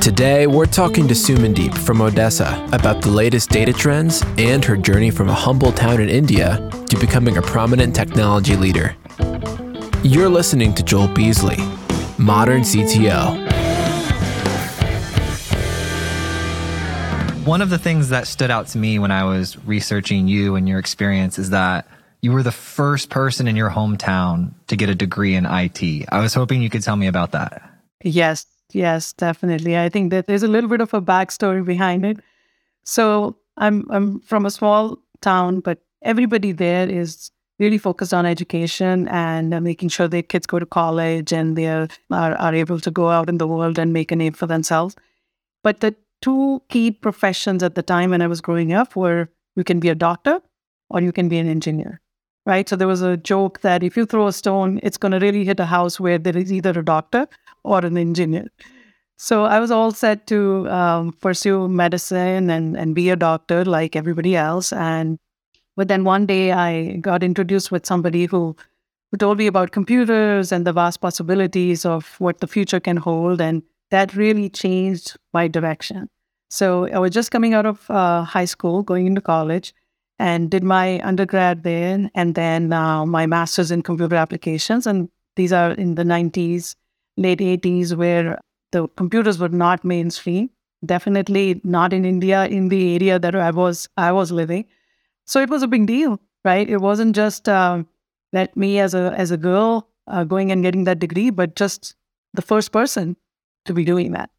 Today, we're talking to Sumandeep from Odessa about the latest data trends and her journey from a humble town in India to becoming a prominent technology leader. You're listening to Joel Beasley, Modern CTO. One of the things that stood out to me when I was researching you and your experience is that you were the first person in your hometown to get a degree in IT. I was hoping you could tell me about that. Yes, Yes, definitely. I think that there's a little bit of a backstory behind it. So I'm I'm from a small town, but everybody there is really focused on education and uh, making sure their kids go to college and they are, are, are able to go out in the world and make a name for themselves. But the two key professions at the time when I was growing up were you can be a doctor or you can be an engineer right? So there was a joke that if you throw a stone, it's going to really hit a house where there is either a doctor or an engineer. So I was all set to um, pursue medicine and, and be a doctor like everybody else. And but then one day I got introduced with somebody who who told me about computers and the vast possibilities of what the future can hold, and that really changed my direction. So I was just coming out of uh, high school, going into college, and did my undergrad there and then uh, my master's in computer applications. And these are in the 90s, late 80s, where the computers were not mainstream. Definitely not in India, in the area that I was I was living. So it was a big deal, right? It wasn't just uh, that me as a as a girl uh, going and getting that degree, but just the first person to be doing that.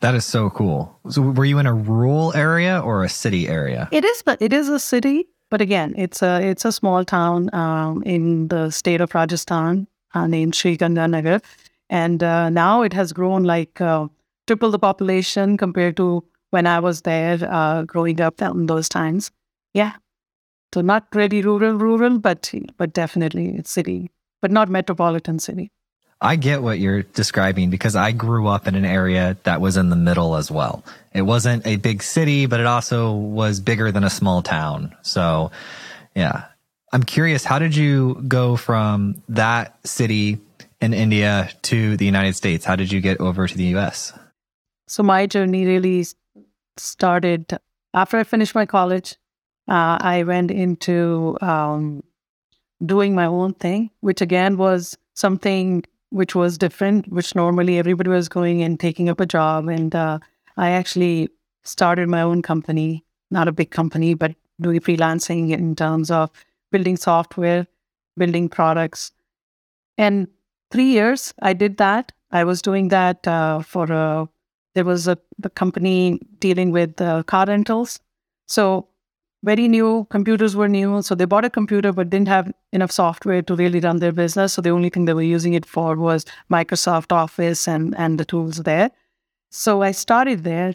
That is so cool. So were you in a rural area or a city area? It is, but it is a city. But again, it's a it's a small town um, in the state of Rajasthan uh, named Sriganganagar, and uh, now it has grown like uh, triple the population compared to when I was there uh, growing up in those times. Yeah, so not really rural, rural, but but definitely it's city, but not metropolitan city. I get what you're describing because I grew up in an area that was in the middle as well. It wasn't a big city, but it also was bigger than a small town. So, yeah. I'm curious, how did you go from that city in India to the United States? How did you get over to the US? So, my journey really started after I finished my college. Uh, I went into um, doing my own thing, which again was something which was different, which normally everybody was going and taking up a job. And uh, I actually started my own company, not a big company, but doing freelancing in terms of building software, building products. And three years I did that. I was doing that uh, for a, there was a the company dealing with uh, car rentals. So very new. Computers were new. So they bought a computer but didn't have enough software to really run their business. So the only thing they were using it for was Microsoft Office and, and the tools there. So I started there.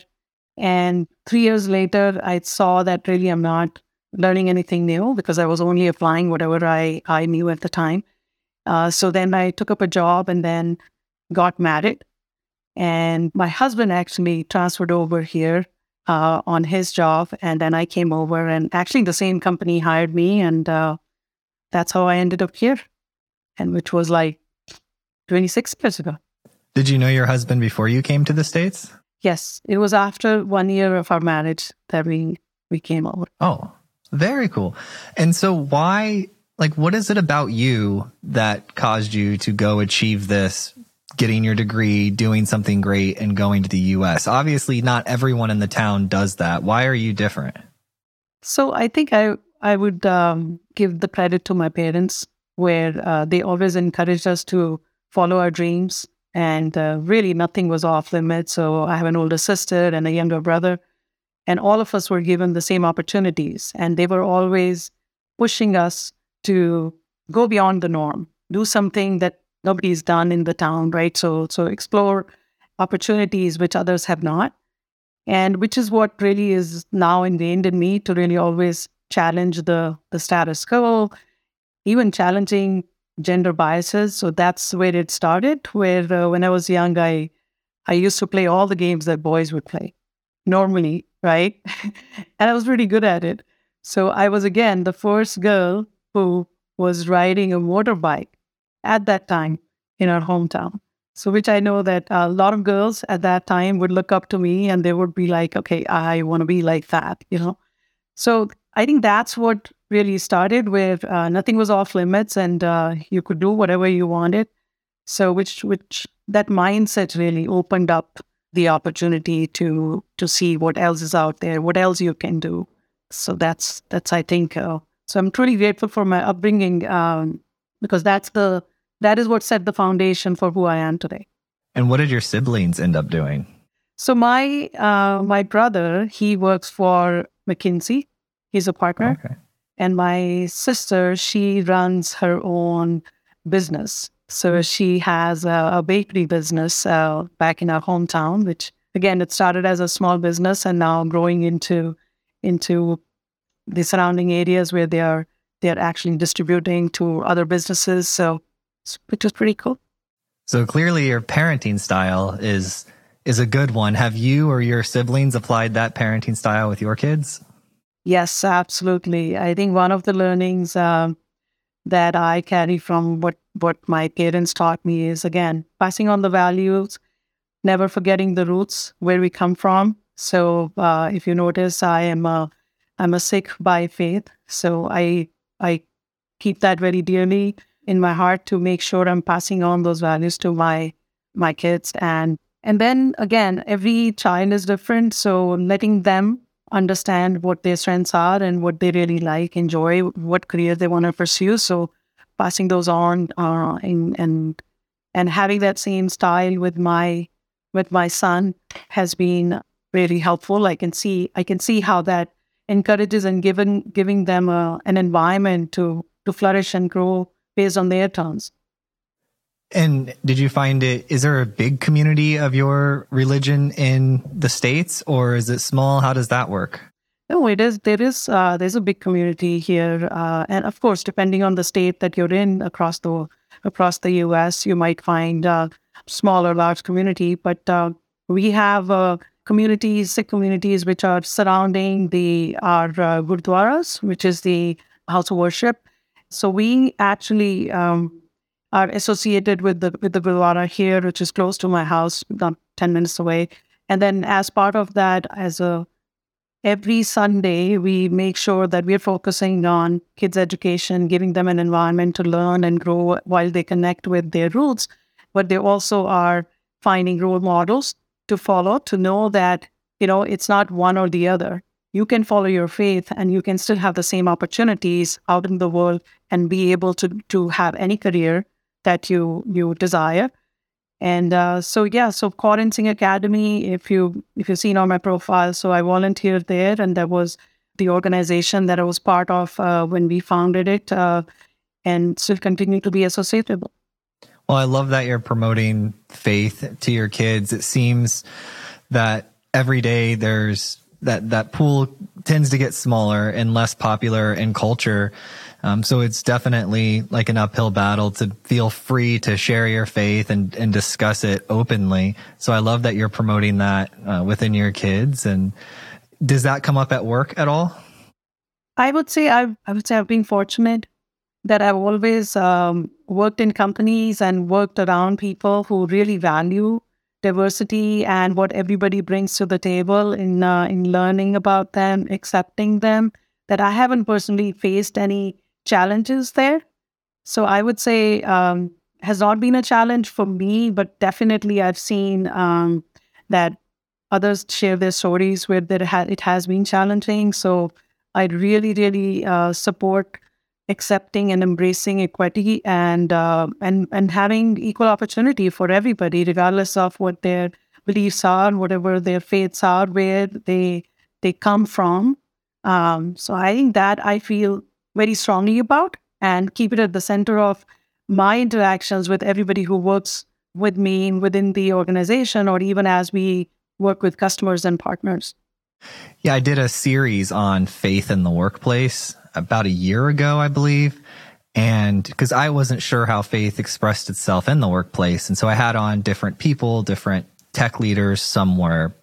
And three years later, I saw that really I'm not learning anything new because I was only applying whatever I, I knew at the time. Uh, so then I took up a job and then got married. And my husband actually transferred over here uh, on his job. And then I came over, and actually, the same company hired me. And uh, that's how I ended up here, and which was like 26 years ago. Did you know your husband before you came to the States? Yes. It was after one year of our marriage that we, we came over. Oh, very cool. And so, why, like, what is it about you that caused you to go achieve this getting your degree, doing something great, and going to the US. Obviously, not everyone in the town does that. Why are you different? So I think I I would um, give the credit to my parents, where uh, they always encouraged us to follow our dreams, and uh, really nothing was off limits. So I have an older sister and a younger brother, and all of us were given the same opportunities, and they were always pushing us to go beyond the norm, do something that nobody's done in the town, right? So so explore opportunities which others have not. And which is what really is now ingrained in me to really always challenge the the status quo, even challenging gender biases. So that's where it started. Where uh, when I was young, I I used to play all the games that boys would play normally, right? and I was really good at it. So I was again the first girl who was riding a motorbike at that time in our hometown. So, which I know that a lot of girls at that time would look up to me and they would be like, okay, I want to be like that, you know? So, I think that's what really started where uh, nothing was off limits and uh, you could do whatever you wanted. So, which, which that mindset really opened up the opportunity to to see what else is out there, what else you can do. So that's that's I think. Uh, so I'm truly grateful for my upbringing um, because that's the that is what set the foundation for who I am today. And what did your siblings end up doing? So my uh, my brother he works for McKinsey. He's a partner. Okay. And my sister she runs her own business. So she has a, a bakery business uh, back in our hometown, which again it started as a small business and now growing into into the surrounding areas where they are they're actually distributing to other businesses. So which was pretty cool. So clearly your parenting style is is a good one. Have you or your siblings applied that parenting style with your kids? Yes, absolutely. I think one of the learnings um, that I carry from what what my parents taught me is again passing on the values, never forgetting the roots where we come from. So uh, if you notice, I am a I'm a Sikh by faith, so I I keep that very dearly in my heart to make sure I'm passing on those values to my my kids and and then again every child is different so letting them understand what their strengths are and what they really like enjoy what career they want to pursue so passing those on uh, and and and having that same style with my with my son has been really helpful. I can see I can see how that encourages and giving giving them a, an environment to to flourish and grow based on their terms. And did you find it? Is there a big community of your religion in the states, or is it small? How does that work? No, it is. There is. Uh, there's a big community here, uh, and of course, depending on the state that you're in across the across the U.S., you might find uh, small or large community. But uh, we have uh, communities, Sikh communities, which are surrounding the our uh, gurdwaras, which is the house of worship. So we actually um, are associated with the with the gurdwara here, which is close to my house, not ten minutes away. And then, as part of that, as a every Sunday, we make sure that we're focusing on kids' education, giving them an environment to learn and grow while they connect with their roots. But they also are finding role models to follow to know that, you know, it's not one or the other. You can follow your faith and you can still have the same opportunities out in the world and be able to, to have any career that you you desire and uh, so yeah, so Quadrant Singh Academy, if you if you've seen on my profile, so I volunteered there, and that was the organization that I was part of uh, when we founded it, uh, and still continue to be associated. Well, I love that you're promoting faith to your kids. It seems that every day there's that that pool tends to get smaller and less popular in culture. Um, so it's definitely like an uphill battle to feel free to share your faith and, and discuss it openly. So I love that you're promoting that uh, within your kids. And does that come up at work at all? I would say I've, I would say I've been fortunate that I've always um, worked in companies and worked around people who really value diversity and what everybody brings to the table in uh, in learning about them, accepting them. That I haven't personally faced any challenges there. So I would say um, has not been a challenge for me, but definitely I've seen um, that others share their stories where there ha- it has been challenging. So I really, really uh, support accepting and embracing equity and uh, and and having equal opportunity for everybody, regardless of what their beliefs are, whatever their faiths are, where they they come from. Um, so I think that I feel very strongly about and keep it at the center of my interactions with everybody who works with me within the organization or even as we work with customers and partners. Yeah, I did a series on faith in the workplace about a year ago, I believe. And because I wasn't sure how faith expressed itself in the workplace. And so I had on different people, different tech leaders. Some were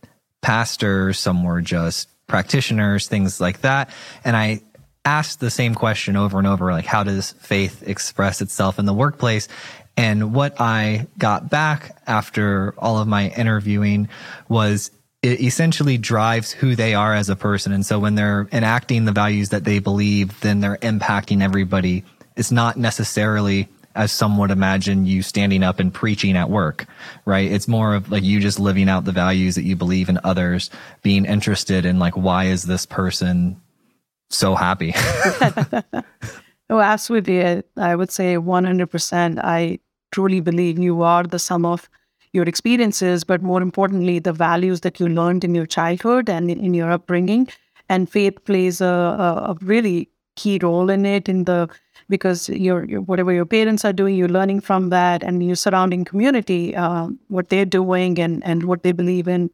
pastors, some were just practitioners, things like that. And I asked the same question over and over like how does faith express itself in the workplace And what I got back after all of my interviewing was it essentially drives who they are as a person. And so when they're enacting the values that they believe, then they're impacting everybody. It's not necessarily as some would imagine you standing up and preaching at work, right? It's more of like you just living out the values that you believe in others, being interested in like, why is this person so happy? oh, absolutely. I would say 100%. I truly believe you are the sum of your experiences, but more importantly, the values that you learned in your childhood and in, your upbringing. And faith plays a, a, a, really key role in it in the because your, whatever your parents are doing, you're learning from that, and your surrounding community, uh, what they're doing and and what they believe in.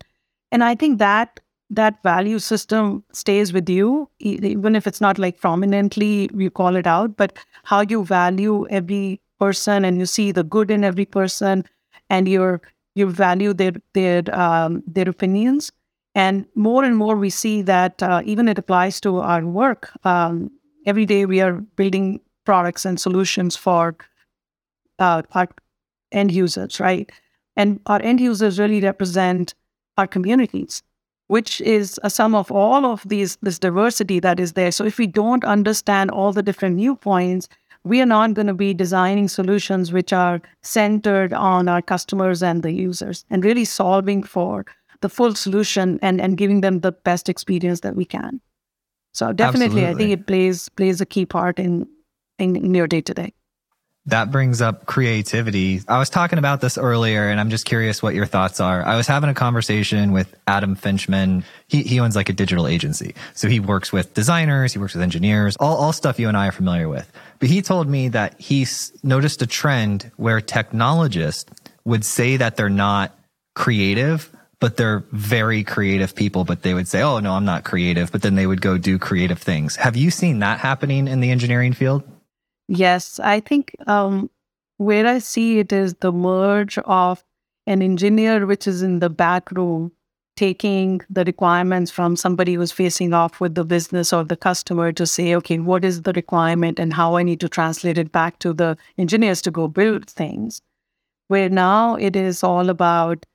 And I think that that value system stays with you, even if it's not like prominently you call it out, but how you value every person and you see the good in every person and you you value their their um, their opinions. And more and more, we see that uh, even it applies to our work. Um, every day, we are building products and solutions for uh, our end users, right? And our end users really represent our communities, which is a sum of all of these this diversity that is there. So if we don't understand all the different viewpoints, we are not going to be designing solutions which are centered on our customers and the users and really solving for the full solution and, and giving them the best experience that we can. So definitely Absolutely. I think it plays plays a key part in in, in your day to day. That brings up creativity. I was talking about this earlier and I'm just curious what your thoughts are. I was having a conversation with Adam Finchman. He, he owns like a digital agency. So he works with designers, he works with engineers, all, all stuff you and I are familiar with. But he told me that he noticed a trend where technologists would say that they're not creative, but they're very creative people, but they would say, Oh, no, I'm not creative. But then they would go do creative things. Have you seen that happening in the engineering field? Yes, I think um, where I see it is the merge of an engineer which is in the back room taking the requirements from somebody who's facing off with the business or the customer to say, okay, what is the requirement and how I need to translate it back to the engineers to go build things. Where now it is all about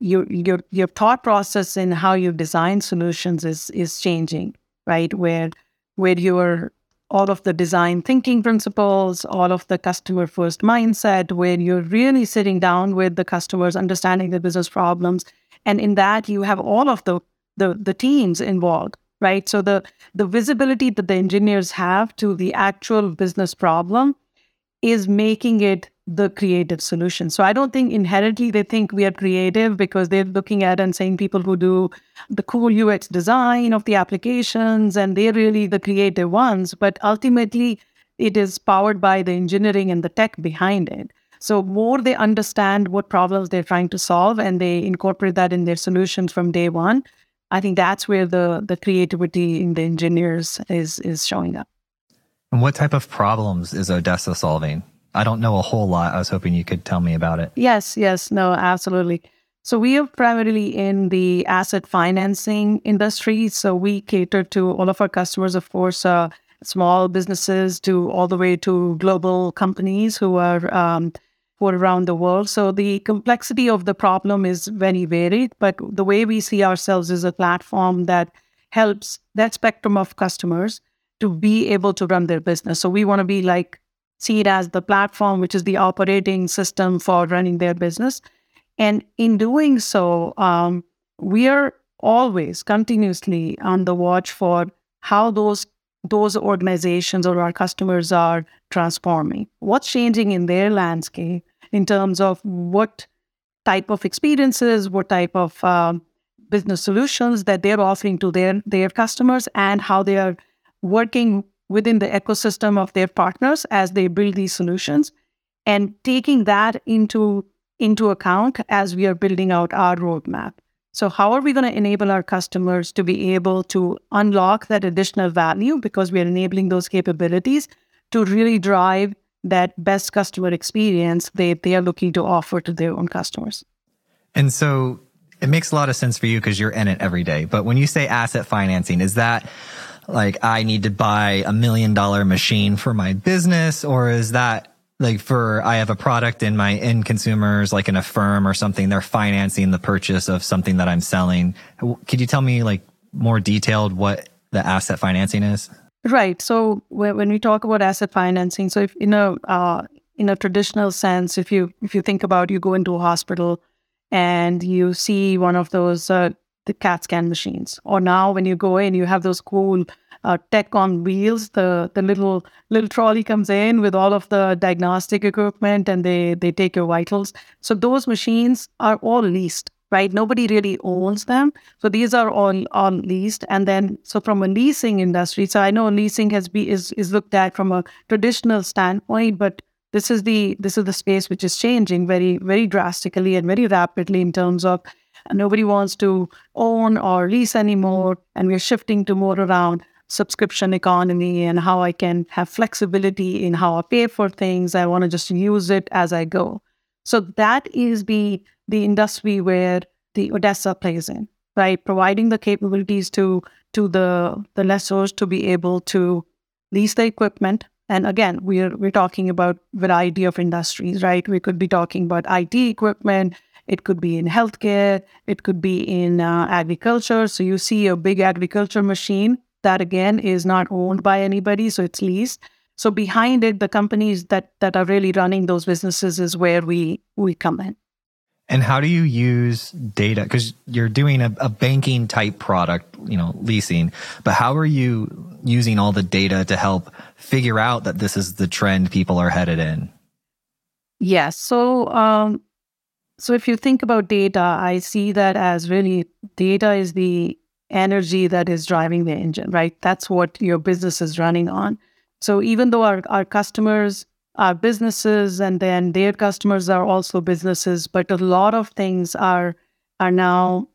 your your your thought process and how you design solutions is is changing, right? Where where you're all of the design thinking principles, all of the customer first mindset, where you're really sitting down with the customers, understanding the business problems. And in that, you have all of the, the, the teams involved, right? So the, the visibility that the engineers have to the actual business problem is making it the creative solution. So I don't think inherently they think we are creative because they're looking at and saying people who do the cool UX design of the applications and they're really the creative ones. But ultimately, it is powered by the engineering and the tech behind it. So more they understand what problems they're trying to solve and they incorporate that in their solutions from day one. I think that's where the the creativity in the engineers is is showing up. And what type of problems is Odessa solving? I don't know a whole lot. I was hoping you could tell me about it. Yes, yes, no, absolutely. So we are primarily in the asset financing industry. So we cater to all of our customers, of course, uh, small businesses to all the way to global companies who are um, who are around the world. So the complexity of the problem is very varied, but the way we see ourselves is a platform that helps that spectrum of customers to be able to run their business. So we want to be like see it as the platform, which is the operating system for running their business. And in doing so, um, we are always continuously on the watch for how those those organizations or our customers are transforming. What's changing in their landscape in terms of what type of experiences, what type of um, business solutions that they're offering to their their customers, and how they are working within the ecosystem of their partners as they build these solutions and taking that into into account as we are building out our roadmap. So how are we going to enable our customers to be able to unlock that additional value? Because we are enabling those capabilities to really drive that best customer experience they, they are looking to offer to their own customers. And so it makes a lot of sense for you because you're in it every day. But when you say asset financing is that like I need to buy a million dollar machine for my business or is that like for I have a product and my end consumers, like in a firm or something, they're financing the purchase of something that I'm selling. Could you tell me like more detailed what the asset financing is? Right. So when we talk about asset financing, so if in a uh, in a traditional sense, if you if you think about you go into a hospital and you see one of those uh, the CAT scan machines, or now when you go in, you have those cool uh, tech on wheels. The the little little trolley comes in with all of the diagnostic equipment, and they they take your vitals. So those machines are all leased, right? Nobody really owns them. So these are all all leased, and then so from a leasing industry, so I know leasing has be is is looked at from a traditional standpoint, but this is the this is the space which is changing very very drastically and very rapidly in terms of nobody wants to own or lease anymore and we're shifting to more around subscription economy and how I can have flexibility in how I pay for things. I want to just use it as I go. So that is the the industry where the Odessa plays in, right? Providing the capabilities to to the the lessors to be able to lease the equipment. And again, we're we're talking about variety of industries, right? We could be talking about IT equipment. It could be in healthcare. It could be in uh, agriculture. So you see a big agriculture machine that again is not owned by anybody, so it's leased. So behind it, the companies that that are really running those businesses is where we we come in. And how do you use data? Because you're doing a, a, banking type product, you know, leasing, but how are you using all the data to help figure out that this is the trend people are headed in? Yes. So, um, so if you think about data, I see that as really data is the energy that is driving the engine, right? That's what your business is running on. So even though our, our customers are businesses and then their customers are also businesses, but a lot of things are are now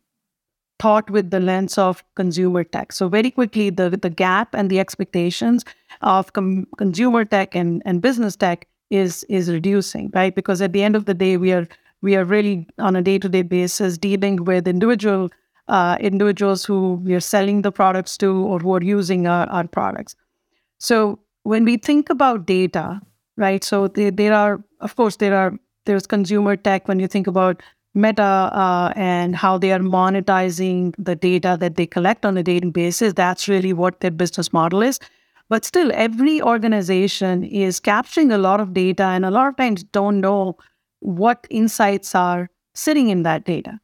thought with the lens of consumer tech. So very quickly, the the gap and the expectations of com- consumer tech and, and business tech is is reducing, right? Because at the end of the day, we are we are really on a day to day basis dealing with individual uh, individuals who we are selling the products to or who are using our, our products. So when we think about data, right? So there, there are, of course, there are there's consumer tech when you think about Meta uh, and how they are monetizing the data that they collect on a daily basis. That's really what their business model is. But still, every organization is capturing a lot of data and a lot of times don't know what insights are sitting in that data,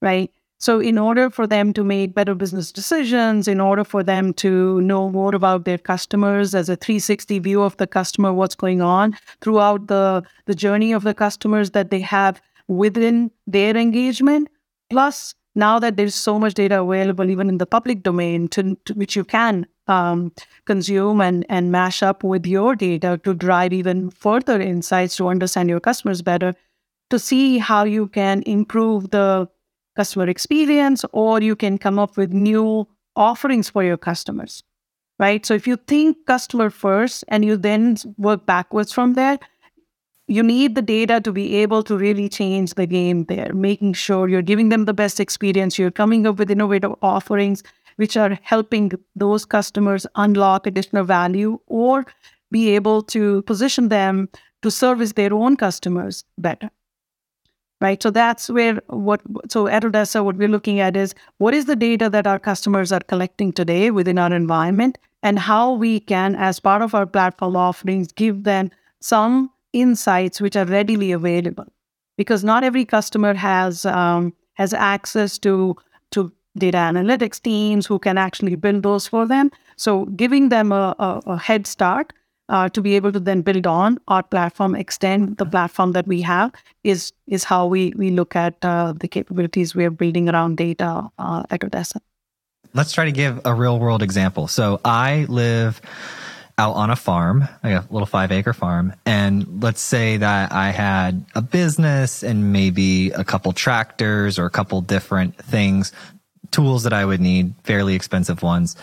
right? So, in order for them to make better business decisions, in order for them to know more about their customers as a 360 view of the customer, what's going on throughout the, the journey of the customers that they have within their engagement, plus now that there's so much data available, even in the public domain, to, to which you can um, consume and, and mash up with your data to drive even further insights to understand your customers better, to see how you can improve the customer experience, or you can come up with new offerings for your customers, right? So if you think customer first and you then work backwards from there, you need the data to be able to really change the game there, making sure you're giving them the best experience, you're coming up with innovative offerings which are helping those customers unlock additional value or be able to position them to service their own customers better right? So that's where what so at Odessa, what we're looking at is what is the data that our customers are collecting today within our environment, and how we can, as part of our platform offerings, give them some insights which are readily available, because not every customer has um, has access to to data analytics teams who can actually build those for them. So giving them a, a, a head start uh, to be able to then build on our platform, extend the platform that we have is is how we we look at uh, the capabilities we're building around data uh, at Odessa. Let's try to give a real world example. So I live out on a farm, like a little five acre farm. And let's say that I had a business and maybe a couple tractors or a couple different things, tools that I would need, fairly expensive ones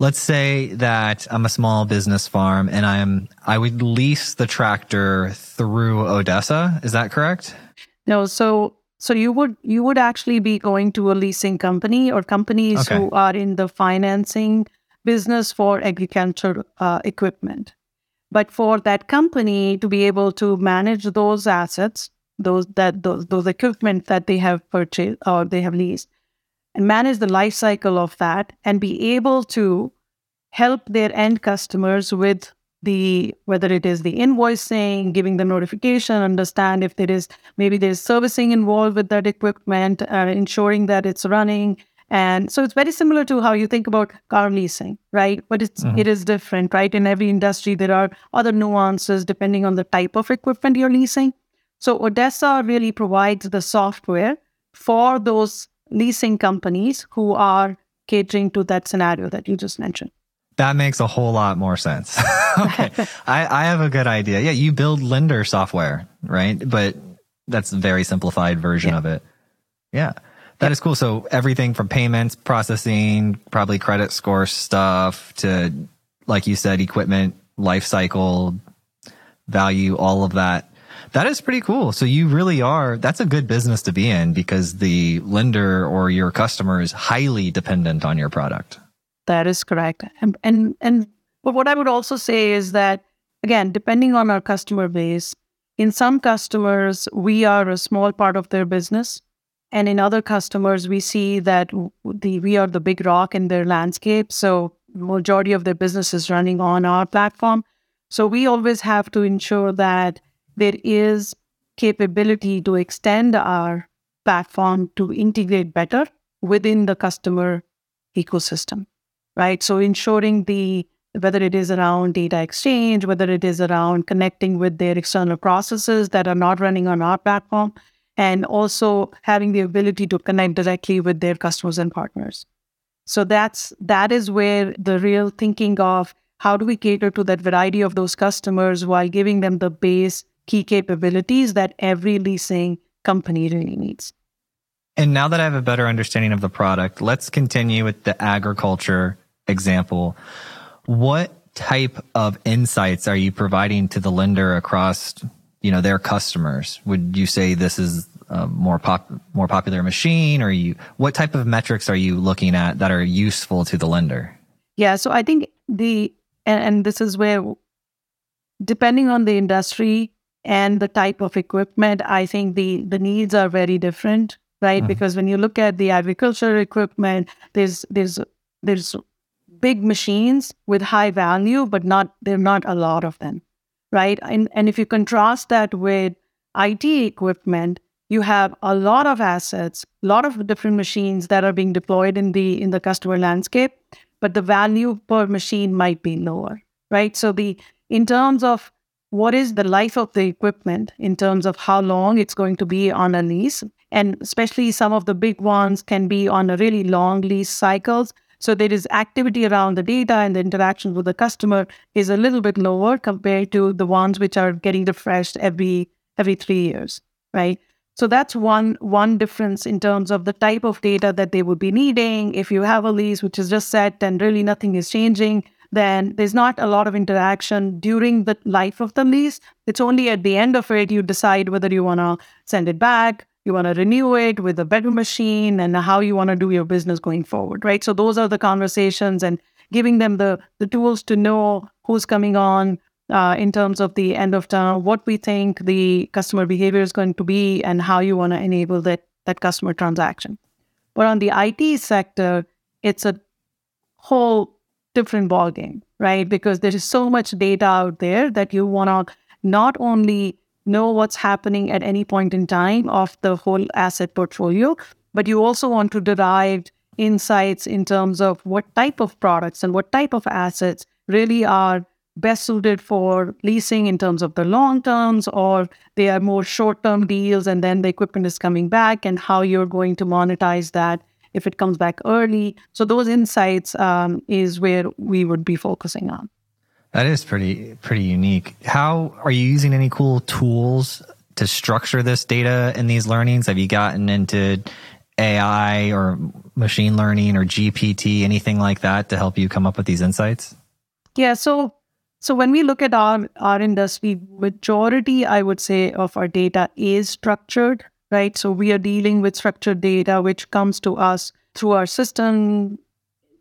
let's say that I'm a small business farm and I'm I would lease the tractor through Odessa. Is that correct? No, so so you would you would actually be going to a leasing company or companies okay. who are in the financing business for agriculture uh, equipment. But for that company to be able to manage those assets, those that those those equipment that they have purchased or they have leased, and manage the life cycle of that, and be able to help their end customers with the whether it is the invoicing, giving the notification, understand if there is maybe there's servicing involved with that equipment, uh, ensuring that it's running. And so it's very similar to how you think about car leasing, right? But it's mm-hmm. it is different, right? In every industry, there are other nuances depending on the type of equipment you're leasing. So Odessa really provides the software for those leasing companies who are catering to that scenario that you just mentioned. That makes a whole lot more sense. okay. I, I have a good idea. Yeah, you build lender software, right? But that's a very simplified version yeah. of it. Yeah. that yeah. is cool. So everything from payments, processing, probably credit score stuff to, like you said, equipment, life cycle, value, all of that. That is pretty cool. So you really are, that's a good business to be in because the lender or your customer is highly dependent on your product. That is correct. And, and, and but what I would also say is that, again, depending on our customer base, in some customers, we are a small part of their business. And in other customers, we see that the, we are the big rock in their landscape. So majority of their business is running on our platform. So we always have to ensure that there is capability to extend our platform to integrate better within the customer ecosystem right? So ensuring the whether it is around data exchange, whether it is around connecting with their external processes that are not running on our platform, and also having the ability to connect directly with their customers and partners. So that's that is where the real thinking of how do we cater to that variety of those customers while giving them the base key capabilities that every leasing company really needs. And now that I have a better understanding of the product, let's continue with the agriculture example, what type of insights are you providing to the lender across, you know, their customers? Would you say this is a more pop, more popular machine or you, what type of metrics are you looking at that are useful to the lender? Yeah. So I think the, and, and this is where, depending on the industry and the type of equipment, I think the, the needs are very different right? Mm-hmm. Because when you look at the agriculture equipment, there's there's there's big machines with high value, but not there are not a lot of them, right? And and if you contrast that with IT equipment, you have a lot of assets, a lot of different machines that are being deployed in the in the customer landscape, but the value per machine might be lower, right? So the in terms of what is the life of the equipment in terms of how long it's going to be on a lease and especially some of the big ones can be on a really long lease cycles so there is activity around the data and the interaction with the customer is a little bit lower compared to the ones which are getting refreshed every every three years, right? So that's one one difference in terms of the type of data that they would be needing. If you have a lease which is just set and really nothing is changing, then there's not a lot of interaction during the life of the lease. It's only at the end of it you decide whether you want to send it back, you want to renew it with a better machine and how you want to do your business going forward right so those are the conversations and giving them the the tools to know who's coming on uh, in terms of the end of term what we think the customer behavior is going to be and how you want to enable that that customer transaction but on the it sector it's a whole different ballgame right? Because there is so much data out there that you want to not only know what's happening at any point in time of the whole asset portfolio, but you also want to derive insights in terms of what type of products and what type of assets really are best suited for leasing in terms of the long terms or they are more short term deals and then the equipment is coming back and how you're going to monetize that if it comes back early so those insights um, is where we would be focusing on that is pretty pretty unique. How are you using any cool tools to structure this data in these learnings? Have you gotten into AI or machine learning or GPT, anything like that to help you come up with these insights? Yeah, so so when we look at our our industry, majority I would say of our data is structured, right? So we are dealing with structured data which comes to us through our system,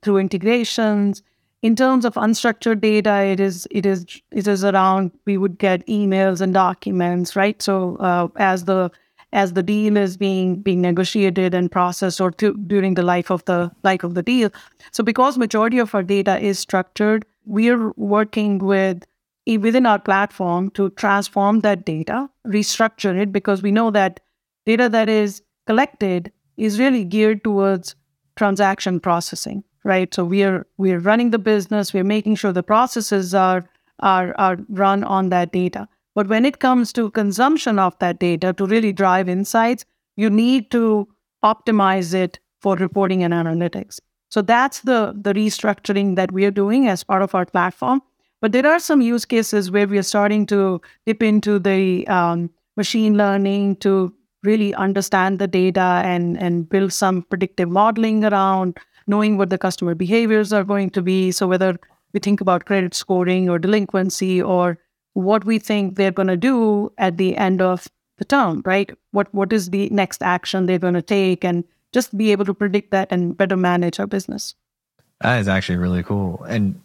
through integrations, in terms of unstructured data, it is it is it is around we would get emails and documents, right? So uh, as the as the deal is being being negotiated and processed or during the life of the life of the deal. So because majority of our data is structured, we're working with within our platform to transform that data, restructure it because we know that data that is collected is really geared towards transaction processing, right? So we are we are running the business, we're making sure the processes are are are run on that data. But when it comes to consumption of that data to really drive insights, you need to optimize it for reporting and analytics. So that's the, the restructuring that we are doing as part of our platform. But there are some use cases where we are starting to dip into the um, machine learning to really understand the data and, and build some predictive modeling around knowing what the customer behaviors are going to be. So whether we think about credit scoring or delinquency or what we think they're going to do at the end of the term, right? What what is the next action they're going to take, and just be able to predict that and better manage our business. That is actually really cool. And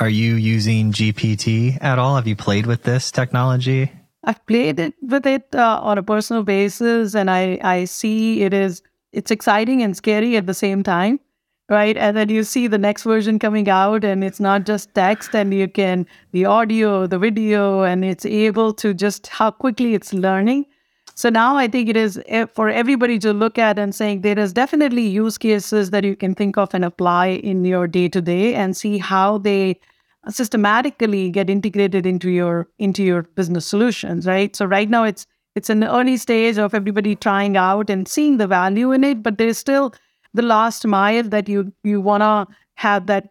are you using GPT at all? Have you played with this technology? I've played it with it uh, on a personal basis, and I I see it is it's exciting and scary at the same time right? And then you see the next version coming out, and it's not just text, and you can the audio, the video, and it's able to just how quickly it's learning. So now I think it is eh, for everybody to look at and saying there is definitely use cases that you can think of and apply in your day to day and see how they systematically get integrated into your into your business solutions right? So right now it's it's an early stage of everybody trying out and seeing the value in it but there's still the last mile that you you want to have that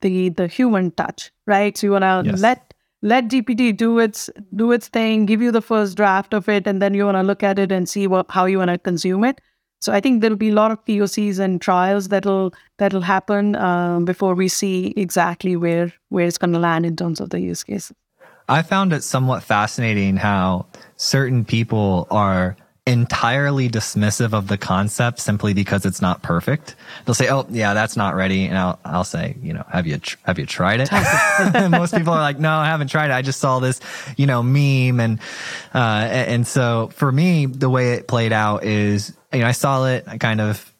the the human touch right? So you want to yes. let let gpt do its do its thing give you the first draft of it and then you want to look at it and see what how you want to consume it so i think there'll be a lot of pocs and trials that'll that'll happen um, before we see exactly where where it's going to land in terms of the use case i found it somewhat fascinating how certain people are entirely dismissive of the concept simply because it's not perfect. They'll say, "Oh, yeah, that's not ready," and I'll I'll say, "You know, have you tr- have you tried it?" Most people are like, "No, I haven't tried it. I just saw this, you know, meme." And uh, and so for me, the way it played out is, you know, I saw it, I kind of,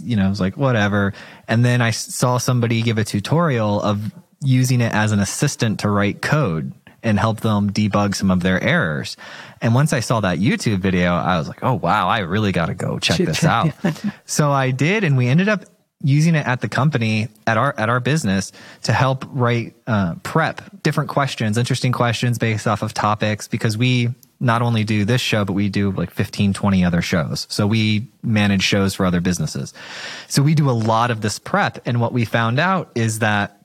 you know, I was like, whatever, and then I saw somebody give a tutorial of using it as an assistant to write code and help them debug some of their errors. And once I saw that YouTube video, I was like, oh, wow, I really got to go check this out. so I did. And we ended up using it at the company at our at our business to help write uh, prep different questions interesting questions based off of topics because we not only do this show but we do like 15 20 other shows so we manage shows for other businesses so we do a lot of this prep and what we found out is that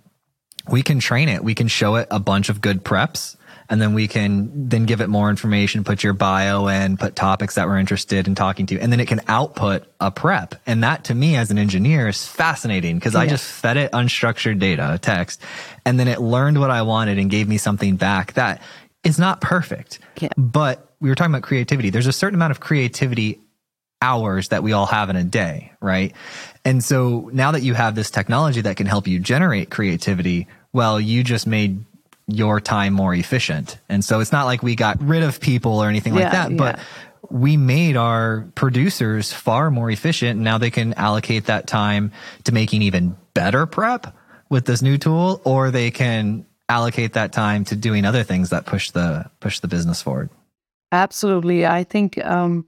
we can train it. We can show it a bunch of good preps and then we can then give it more information, put your bio in, put topics that we're interested in talking to, and then it can output a prep. And that to me as an engineer is fascinating because yeah. I just fed it unstructured data, text, and then it learned what I wanted and gave me something back that is not perfect. Yeah. But we were talking about creativity. There's a certain amount of creativity hours that we all have in a day, right? And so now that you have this technology that can help you generate creativity, well, you just made your time more efficient. And so it's not like we got rid of people or anything yeah, like that, but we made our producers far more efficient. And now they can allocate that time to making even better prep with this new tool, or they can allocate that time to doing other things that push the push the business forward. Absolutely. I think um,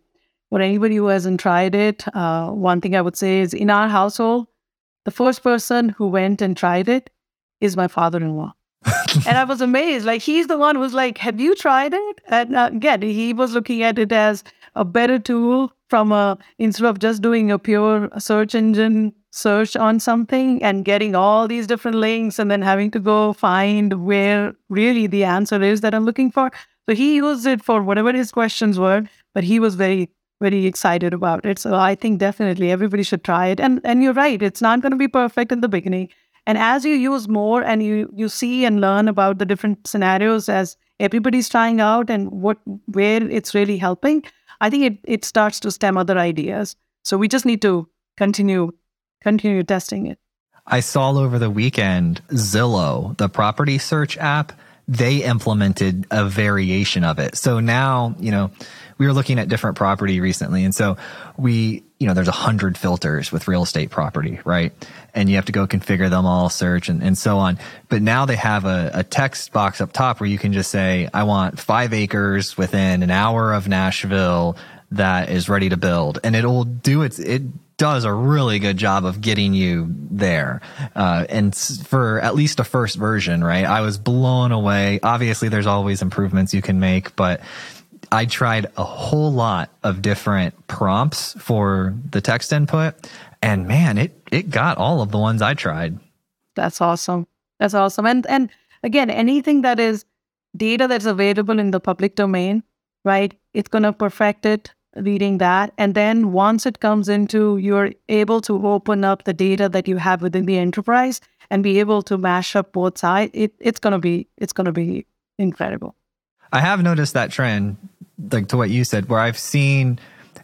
for anybody who hasn't tried it, uh, one thing I would say is in our household, the first person who went and tried it is my father-in-law. and I was amazed. Like he's the one who's like, "Have you tried it?" And uh, again, he was looking at it as a better tool from a instead of just doing a pure search engine search on something and getting all these different links and then having to go find where really the answer is that I'm looking for. So he used it for whatever his questions were, but he was very very excited about it. So I think definitely everybody should try it. And and you're right, it's not going to be perfect in the beginning. And as you use more and you you see and learn about the different scenarios as everybody's trying out and what where it's really helping, I think it it starts to stem other ideas. So we just need to continue continue testing it. I saw over the weekend Zillow, the property search app, they implemented a variation of it. So now, you know, we were looking at different property recently. And so we, you know, there's a hundred filters with real estate property, right? And you have to go configure them all, search and, and so on. But now they have a, a text box up top where you can just say, I want five acres within an hour of Nashville that is ready to build. And it'll do its, it does a really good job of getting you there. Uh, and for at least a first version, right? I was blown away. Obviously, there's always improvements you can make, but I tried a whole lot of different prompts for the text input. And man, it, it got all of the ones I tried. That's awesome. That's awesome. And, and again, anything that is data that's available in the public domain, right? It's going to perfect it reading that. And then once it comes into, you're able to open up the data that you have within the enterprise and be able to mash up both sides. It, it's going to be, it's going to be incredible. I have noticed that trend, like to what you said, where I've seen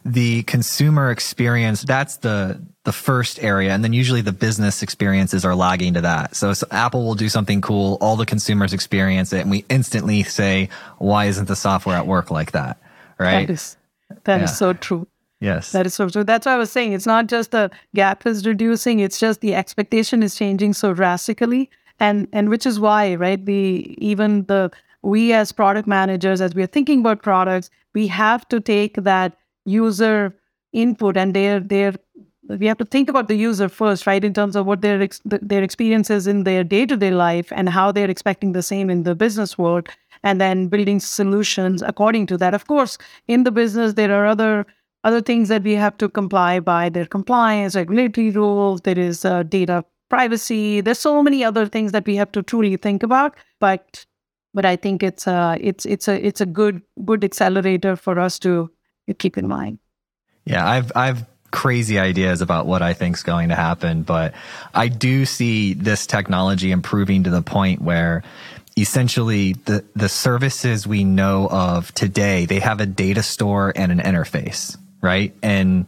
the consumer experience. That's the, the first area. And then usually the business experiences are lagging to that. So, so, Apple will do something cool. All the consumers experience it and we instantly say, why isn't the software at work like that? Right. That is, that yeah. is so true. Yes. That is so true. That's what I was saying. It's not just the gap is reducing, it's just the expectation is changing so drastically. And and which is why, right? The even the we as product managers, as we're thinking about products, we have to take that user input and their their we have to think about the user first, right? In terms of what their ex- their experiences in their day to day life and how they're expecting the same in the business world, and then building solutions according to that. Of course, in the business, there are other other things that we have to comply by. There compliance, regulatory rules. There is uh, data privacy. There's so many other things that we have to truly think about. But but I think it's a it's it's a it's a good good accelerator for us to keep in mind. Yeah, I've I've crazy ideas about what I think is going to happen, but I do see this technology improving to the point where essentially the, the services we know of today, they have a data store and an interface, right? And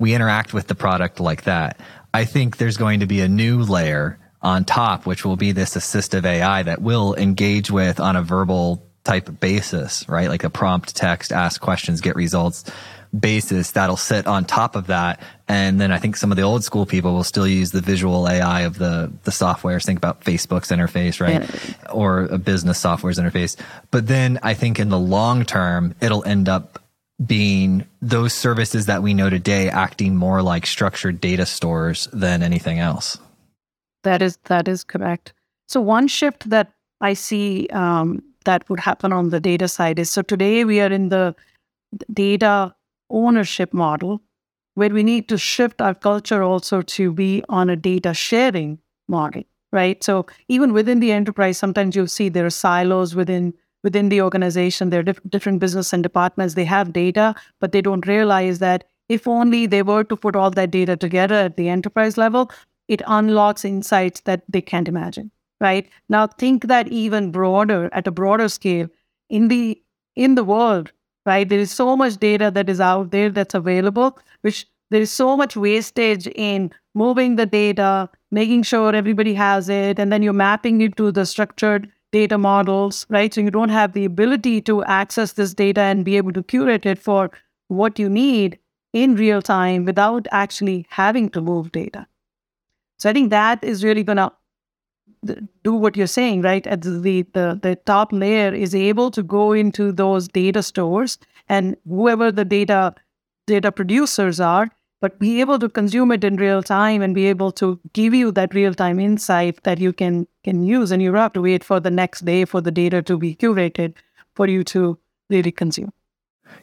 we interact with the product like that. I think there's going to be a new layer on top, which will be this assistive AI that will engage with on a verbal type basis, right? Like a prompt text, ask questions, get results basis that'll sit on top of that. And then I think some of the old school people will still use the visual UI of the, the software. Think about Facebook's interface, right? Yeah. Or a business software's interface. But then I think in the long term, it'll end up being those services that we know today acting more like structured data stores than anything else. That is that is correct. So one shift that I see um, that would happen on the data side is so today we are in the data ownership model where we need to shift our culture also to be on a data sharing model, right? So even within the enterprise, sometimes you'll see there are silos within within the organization. There are diff- different business and departments. They have data, but they don't realize that if only they were to put all that data together at the enterprise level, it unlocks insights that they can't imagine, right? Now think that even broader at a broader scale in the in the world right? There is so much data that is out there that's available, which there is so much wastage in moving the data, making sure everybody has it, and then you're mapping it to the structured data models, right? So you don't have the ability to access this data and be able to curate it for what you need in real time without actually having to move data. So I think that is really going to do what you're saying, right? At the, the the top layer is able to go into those data stores and whoever the data data producers are, but be able to consume it in real time and be able to give you that real time insight that you can can use, and you don't have to wait for the next day for the data to be curated for you to really consume.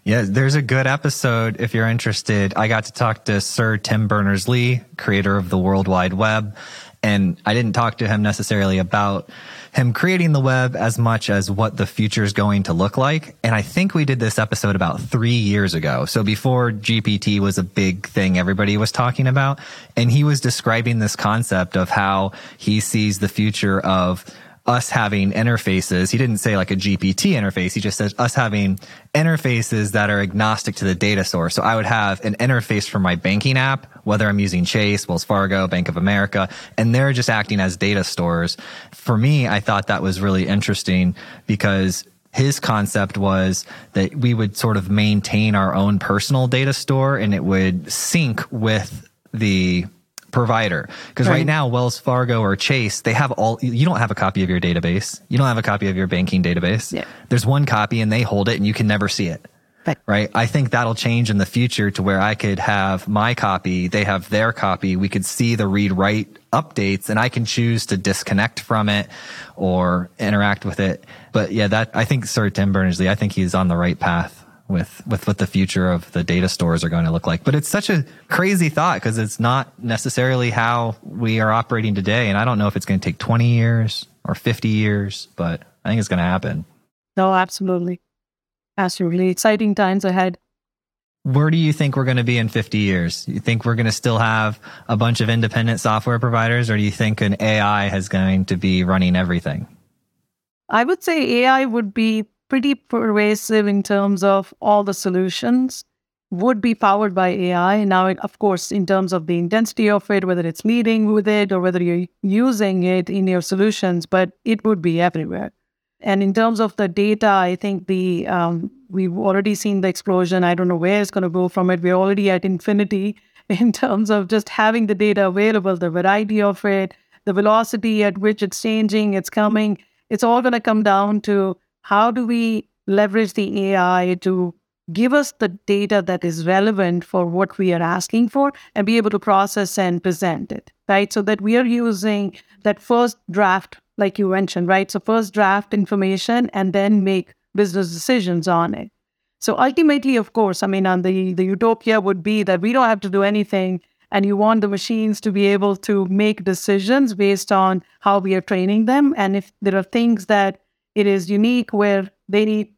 Yeah, there's a good episode if you're interested. I got to talk to Sir Tim Berners Lee, creator of the World Wide Web. And I didn't talk to him necessarily about him creating the web as much as what the future is going to look like. And I think we did this episode about three years ago. So before GPT was a big thing everybody was talking about. And he was describing this concept of how he sees the future of us having interfaces. He didn't say like a GPT interface. He just says us having interfaces that are agnostic to the data source. So I would have an interface for my banking app, whether I'm using Chase, Wells Fargo, Bank of America, and they're just acting as data stores. For me, I thought that was really interesting because his concept was that we would sort of maintain our own personal data store and it would sync with the provider. Because right. right. now, Wells Fargo or Chase, they have all, you don't have a copy of your database. You don't have a copy of your banking database. Yeah. There's one copy and they hold it and you can never see it. Right. right. I think that'll change in the future to where I could have my copy, they have their copy. We could see the read write updates and I can choose to disconnect from it or interact with it. But yeah, that I think Sir Tim Berners-Lee, I think he's on the right path with with what the future of the data stores are going to look like. But it's such a crazy thought because it's not necessarily how we are operating today. And I don't know if it's going to take 20 years or 50 years, but I think it's going to happen. No, absolutely. Absolutely. Exciting times ahead. Where do you think we're going to be in 50 years? You think we're going to still have a bunch of independent software providers, or do you think an AI is going to be running everything? I would say AI would be pretty pervasive in terms of all the solutions would be powered by AI. Now, of course, in terms of the intensity of it, whether it's leading with it or whether you're using it in your solutions, but it would be everywhere. And in terms of the data, I think the um, we've already seen the explosion. I don't know where it's going to go from it. We're already at infinity in terms of just having the data available, the variety of it, the velocity at which it's changing, it's coming. It's all going to come down to how do we leverage the AI to give us the data that is relevant for what we are asking for and be able to process and present it, right? So that we are using that first draft like you mentioned, right? So first draft information and then make business decisions on it. So ultimately, of course, I mean, on the, the utopia would be that we don't have to do anything and you want the machines to be able to make decisions based on how we are training them. And if there are things that it is unique where they need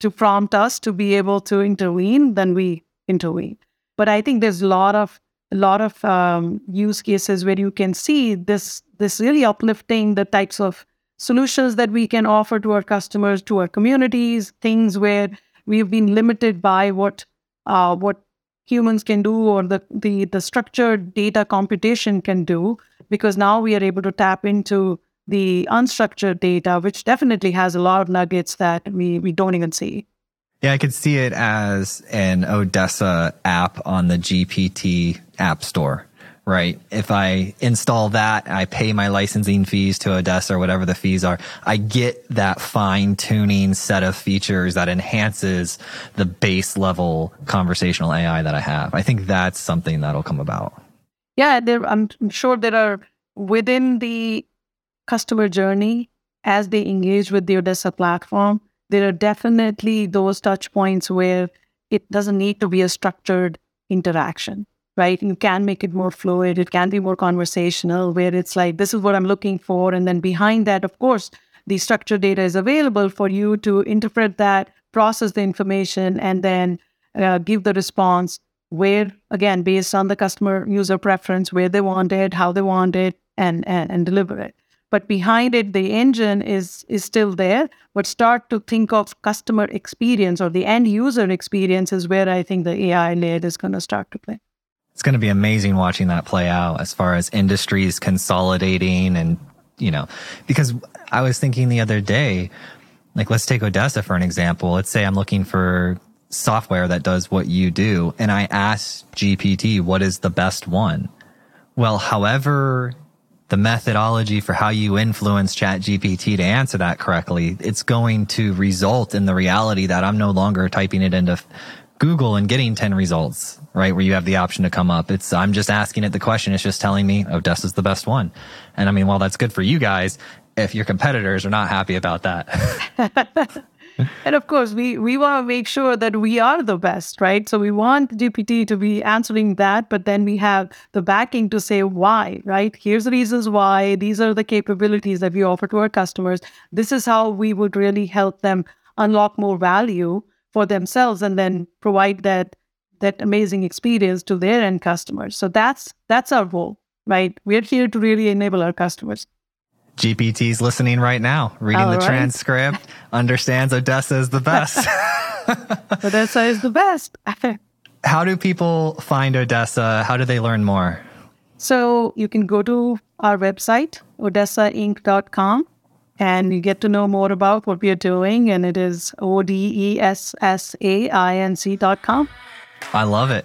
to prompt us to be able to intervene, then we intervene. But I think there's a lot of a lot of um, use cases where you can see this this really uplifting the types of solutions that we can offer to our customers, to our communities, things where we've been limited by what uh, what humans can do or the, the the structured data computation can do, because now we are able to tap into the unstructured data, which definitely has a lot of nuggets that we, we don't even see. Yeah, I could see it as an Odessa app on the GPT app store, right? If I install that, I pay my licensing fees to Odessa or whatever the fees are. I get that fine tuning set of features that enhances the base level conversational AI that I have. I think that's something that'll come about. Yeah, there, I'm sure there are within the customer journey as they engage with the Odessa platform there are definitely those touch points where it doesn't need to be a structured interaction, right? You can make it more fluid. It can be more conversational, where it's like, this is what I'm looking for. And then behind that, of course, the structured data is available for you to interpret that, process the information, and then uh, give the response where, again, based on the customer user preference, where they want it, how they want it, and, and, and deliver it but behind it the engine is is still there. But start to think of customer experience or the end user experience is where i think the ai layer is going to start to play. It's going to be amazing watching that play out as far as industries consolidating and you know because i was thinking the other day like let's take odessa for an example. Let's say i'm looking for software that does what you do and i ask gpt what is the best one? Well however the methodology for how you influence chat gpt to answer that correctly it's going to result in the reality that i'm no longer typing it into google and getting 10 results right where you have the option to come up. It's i'm just asking it the question. It's just telling me oh, odessa's the best one. And i mean while that's good for you guys if your competitors are not happy about that and of course, we, we want to make sure that we are the best, right? So we want GPT to be answering that, but then we have the backing to say why, right? Here's the reasons why. These are the capabilities that we offer to our customers. This is how we would really help them unlock more value for themselves and then provide that that amazing experience to their end customers. So that's that's our role, right? We're here to really enable our customers. GPT's listening right now, reading All the right. transcript, understands Odessa is the best. Odessa is the best. How do people find Odessa? How do they learn more? So you can go to our website, odessainc.com, and you get to know more about what we are doing. And it is O D E S S A I N C.com. I love it.